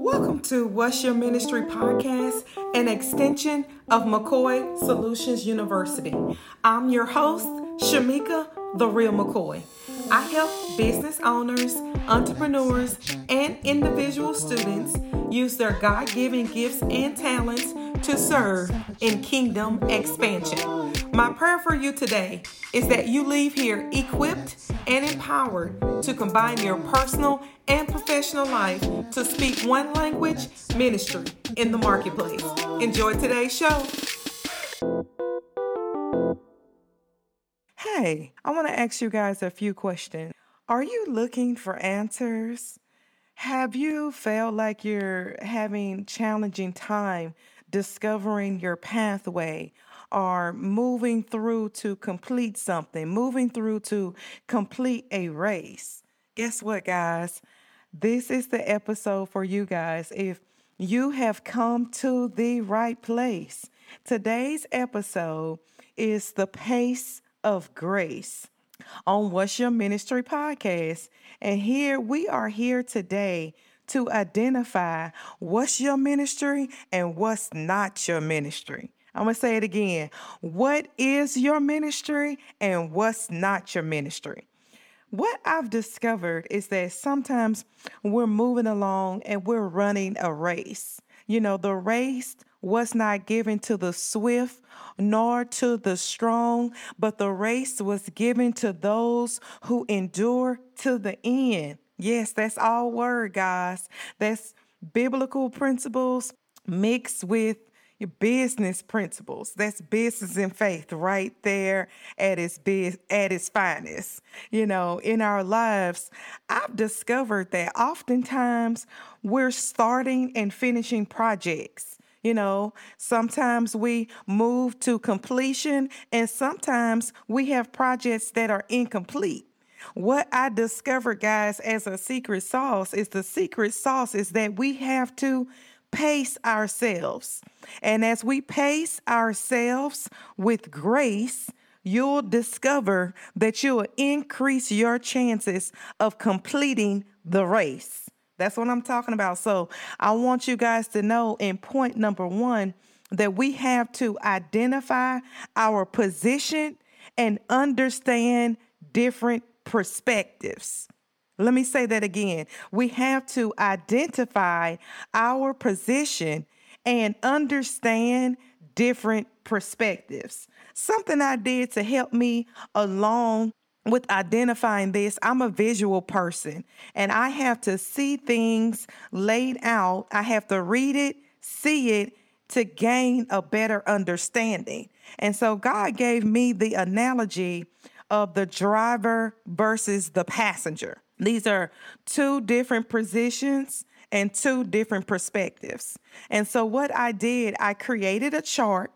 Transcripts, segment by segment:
Welcome to What's Your Ministry podcast, an extension of McCoy Solutions University. I'm your host, Shamika The Real McCoy. I help business owners, entrepreneurs, and individual students use their God given gifts and talents to serve in kingdom expansion. My prayer for you today is that you leave here equipped and empowered to combine your personal and professional life to speak one language ministry in the marketplace. Enjoy today's show. Hey, I want to ask you guys a few questions. Are you looking for answers? Have you felt like you're having challenging time discovering your pathway or moving through to complete something, moving through to complete a race? Guess what, guys? This is the episode for you guys. If you have come to the right place, today's episode is the pace of grace on What's Your Ministry podcast. And here we are here today to identify what's your ministry and what's not your ministry. I'm going to say it again. What is your ministry and what's not your ministry? What I've discovered is that sometimes we're moving along and we're running a race. You know, the race was not given to the swift nor to the strong, but the race was given to those who endure to the end. Yes, that's all word, guys. That's biblical principles mixed with your business principles. That's business and faith right there at its best, at its finest. You know, in our lives, I've discovered that oftentimes we're starting and finishing projects. You know, sometimes we move to completion, and sometimes we have projects that are incomplete. What I discovered, guys, as a secret sauce is the secret sauce is that we have to pace ourselves. And as we pace ourselves with grace, you'll discover that you'll increase your chances of completing the race. That's what I'm talking about. So I want you guys to know in point number one that we have to identify our position and understand different perspectives. Let me say that again. We have to identify our position and understand different perspectives. Something I did to help me along with identifying this, I'm a visual person and I have to see things laid out. I have to read it, see it to gain a better understanding. And so God gave me the analogy of the driver versus the passenger. These are two different positions and two different perspectives. And so, what I did, I created a chart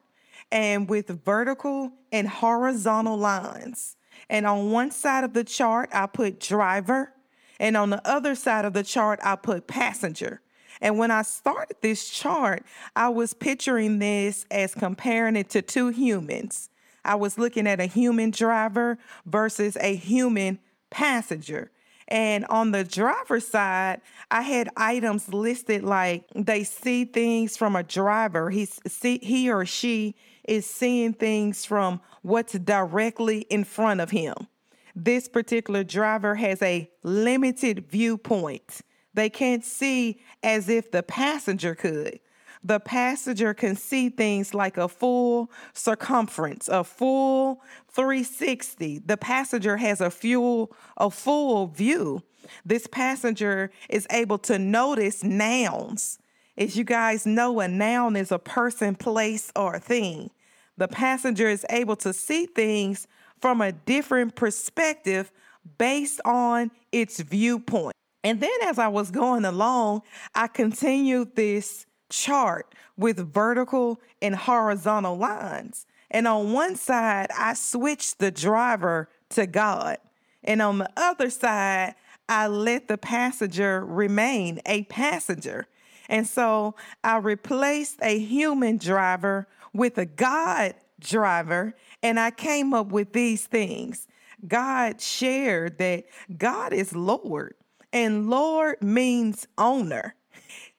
and with vertical and horizontal lines. And on one side of the chart, I put driver, and on the other side of the chart, I put passenger. And when I started this chart, I was picturing this as comparing it to two humans. I was looking at a human driver versus a human passenger. And on the driver's side, I had items listed like they see things from a driver. He's see, he or she is seeing things from what's directly in front of him. This particular driver has a limited viewpoint. They can't see as if the passenger could the passenger can see things like a full circumference, a full 360. The passenger has a full, a full view. This passenger is able to notice nouns. As you guys know, a noun is a person, place, or thing. The passenger is able to see things from a different perspective based on its viewpoint. And then as I was going along, I continued this chart with vertical and horizontal lines. And on one side, I switched the driver to God. And on the other side, I let the passenger remain a passenger. And so I replaced a human driver with a God driver, and I came up with these things. God shared that God is Lord, and Lord means owner.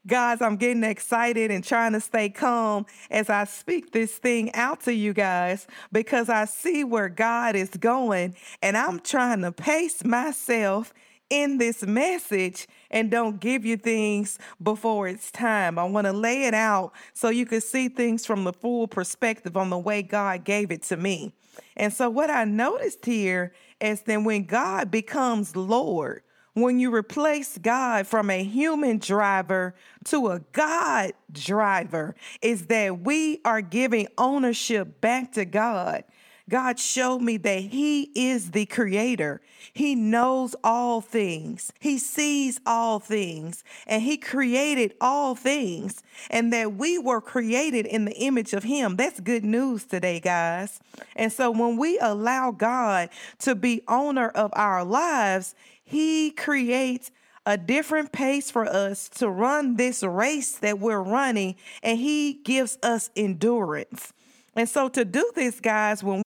Guys, I'm getting excited and trying to stay calm as I speak this thing out to you guys because I see where God is going and I'm trying to pace myself in this message and don't give you things before it's time. I want to lay it out so you can see things from the full perspective on the way God gave it to me. And so, what I noticed here is that when God becomes Lord, when you replace God from a human driver to a God driver, is that we are giving ownership back to God. God showed me that He is the creator. He knows all things, He sees all things, and He created all things, and that we were created in the image of Him. That's good news today, guys. And so when we allow God to be owner of our lives, He creates a different pace for us to run this race that we're running, and He gives us endurance. And so, to do this, guys, when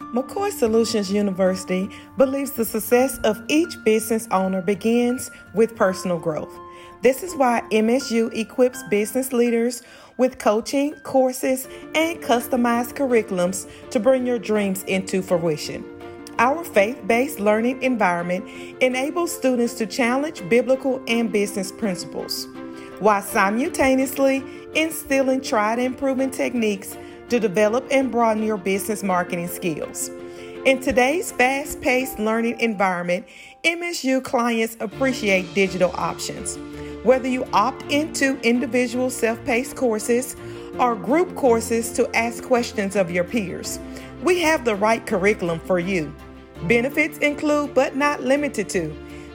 McCoy Solutions University believes the success of each business owner begins with personal growth. This is why MSU equips business leaders with coaching, courses, and customized curriculums to bring your dreams into fruition. Our faith based learning environment enables students to challenge biblical and business principles while simultaneously instilling tried and proven techniques to develop and broaden your business marketing skills. In today's fast paced learning environment, MSU clients appreciate digital options. Whether you opt into individual self paced courses or group courses to ask questions of your peers, we have the right curriculum for you. Benefits include, but not limited to,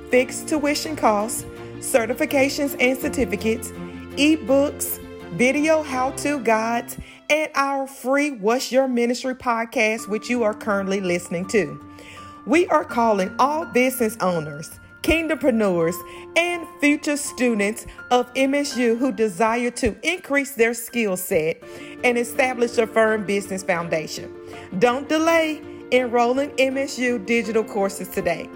fixed tuition costs, certifications and certificates, ebooks, video how to guides, and our free What's Your Ministry podcast, which you are currently listening to. We are calling all business owners, kingdompreneurs, and future students of MSU who desire to increase their skill set and establish a firm business foundation. Don't delay. Enroll in MSU digital courses today.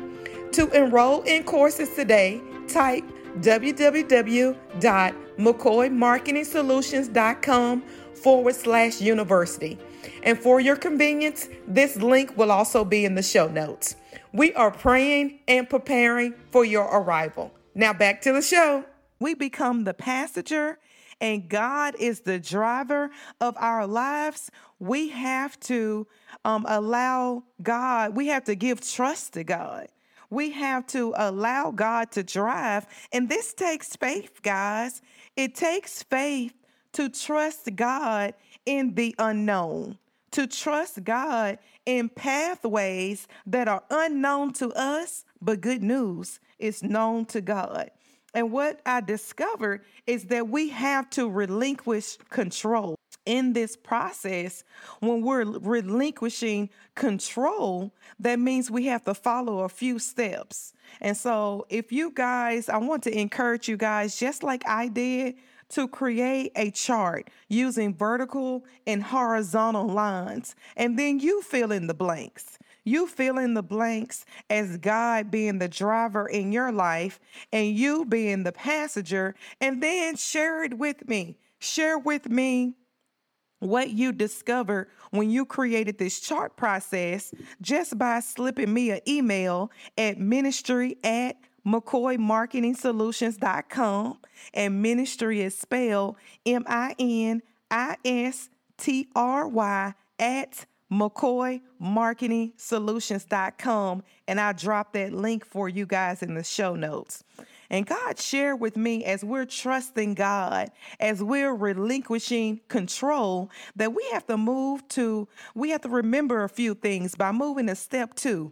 To enroll in courses today, type www.mccoymarketingsolutions.com forward slash university. And for your convenience, this link will also be in the show notes. We are praying and preparing for your arrival. Now back to the show. We become the passenger and God is the driver of our lives. We have to um, allow God, we have to give trust to God. We have to allow God to drive. And this takes faith, guys. It takes faith to trust God in the unknown, to trust God in pathways that are unknown to us, but good news is known to God. And what I discovered is that we have to relinquish control. In this process, when we're relinquishing control, that means we have to follow a few steps. And so, if you guys, I want to encourage you guys, just like I did, to create a chart using vertical and horizontal lines. And then you fill in the blanks. You fill in the blanks as God being the driver in your life and you being the passenger. And then share it with me. Share with me what you discovered when you created this chart process just by slipping me an email at ministry at McCoyMarketingSolutions.com. And ministry is spelled M I N I S T R Y at McCoyMarketingSolutions.com. And I'll drop that link for you guys in the show notes. And God shared with me as we're trusting God, as we're relinquishing control, that we have to move to, we have to remember a few things by moving to step two.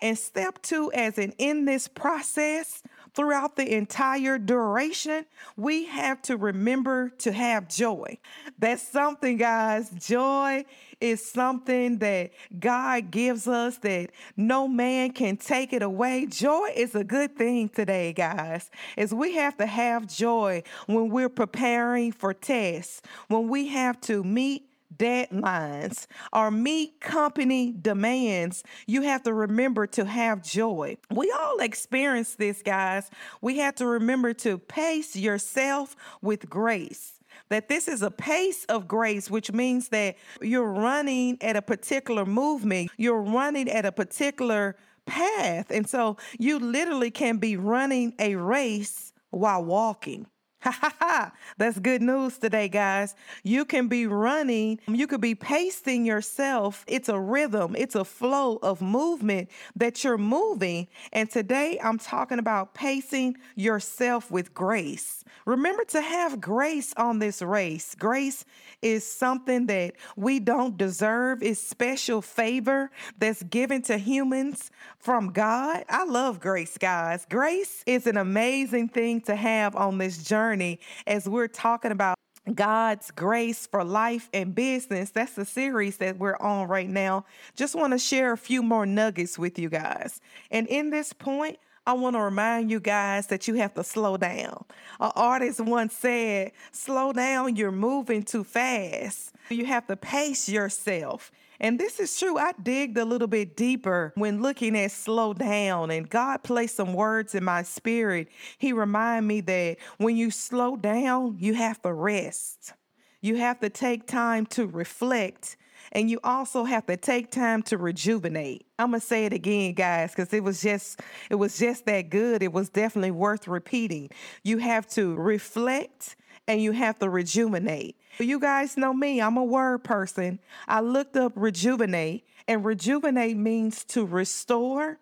And step two, as in in this process, throughout the entire duration, we have to remember to have joy. That's something, guys. Joy is something that God gives us that no man can take it away. Joy is a good thing today, guys, as we have to have joy when we're preparing for tests, when we have to meet deadlines or meet company demands, you have to remember to have joy. We all experience this, guys. We have to remember to pace yourself with grace that this is a pace of grace, which means that you're running at a particular movement, you're running at a particular path. And so you literally can be running a race while walking. Ha ha ha. That's good news today, guys. You can be running, you could be pacing yourself. It's a rhythm, it's a flow of movement that you're moving. And today I'm talking about pacing yourself with grace. Remember to have grace on this race. Grace is something that we don't deserve, it's special favor that's given to humans from God. I love grace, guys. Grace is an amazing thing to have on this journey as we're talking about God's grace for life and business. That's the series that we're on right now. Just want to share a few more nuggets with you guys. And in this point, I want to remind you guys that you have to slow down. An artist once said, Slow down, you're moving too fast. You have to pace yourself. And this is true. I digged a little bit deeper when looking at slow down, and God placed some words in my spirit. He reminded me that when you slow down, you have to rest. You have to take time to reflect and you also have to take time to rejuvenate. I'm gonna say it again, guys, because it was just it was just that good. It was definitely worth repeating. You have to reflect and you have to rejuvenate. You guys know me, I'm a word person. I looked up rejuvenate, and rejuvenate means to restore.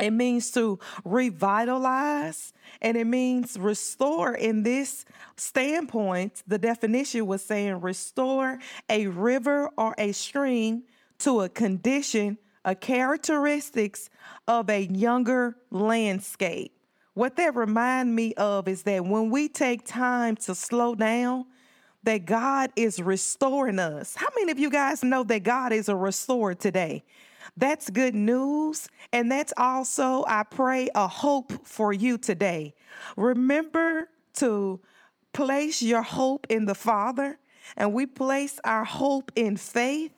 It means to revitalize and it means restore. In this standpoint, the definition was saying restore a river or a stream to a condition, a characteristics of a younger landscape. What that remind me of is that when we take time to slow down, that God is restoring us. How many of you guys know that God is a restorer today? That's good news. And that's also, I pray, a hope for you today. Remember to place your hope in the Father, and we place our hope in faith.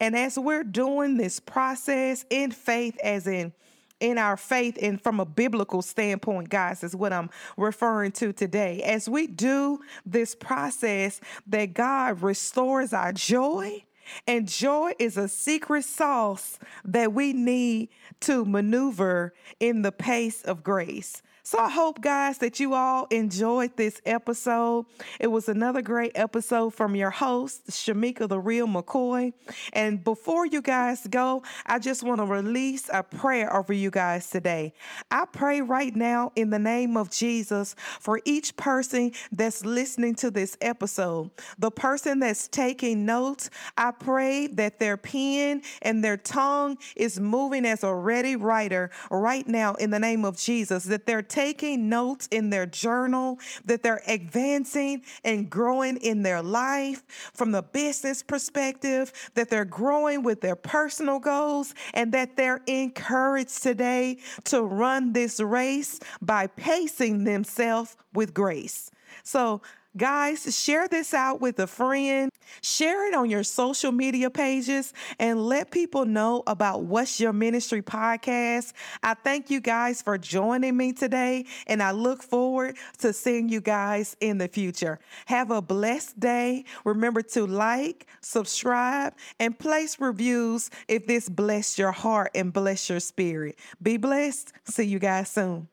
And as we're doing this process in faith, as in in our faith and from a biblical standpoint, guys, is what I'm referring to today. As we do this process, that God restores our joy. And joy is a secret sauce that we need to maneuver in the pace of grace. So I hope, guys, that you all enjoyed this episode. It was another great episode from your host, Shamika the Real McCoy. And before you guys go, I just want to release a prayer over you guys today. I pray right now in the name of Jesus for each person that's listening to this episode, the person that's taking notes. I pray that their pen and their tongue is moving as a ready writer right now in the name of Jesus, that they're taking notes in their journal, that they're advancing and growing in their life from the business perspective, that they're growing with their personal goals, and that they're encouraged today to run this race by pacing themselves with grace. So, Guys, share this out with a friend. Share it on your social media pages and let people know about What's Your Ministry podcast. I thank you guys for joining me today, and I look forward to seeing you guys in the future. Have a blessed day. Remember to like, subscribe, and place reviews if this blessed your heart and bless your spirit. Be blessed. See you guys soon.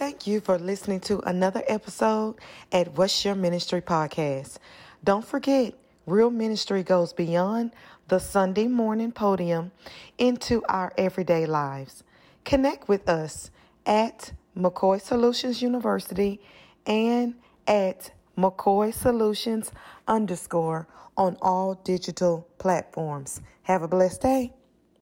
Thank you for listening to another episode at What's Your Ministry podcast. Don't forget, real ministry goes beyond the Sunday morning podium into our everyday lives. Connect with us at McCoy Solutions University and at McCoy Solutions underscore on all digital platforms. Have a blessed day.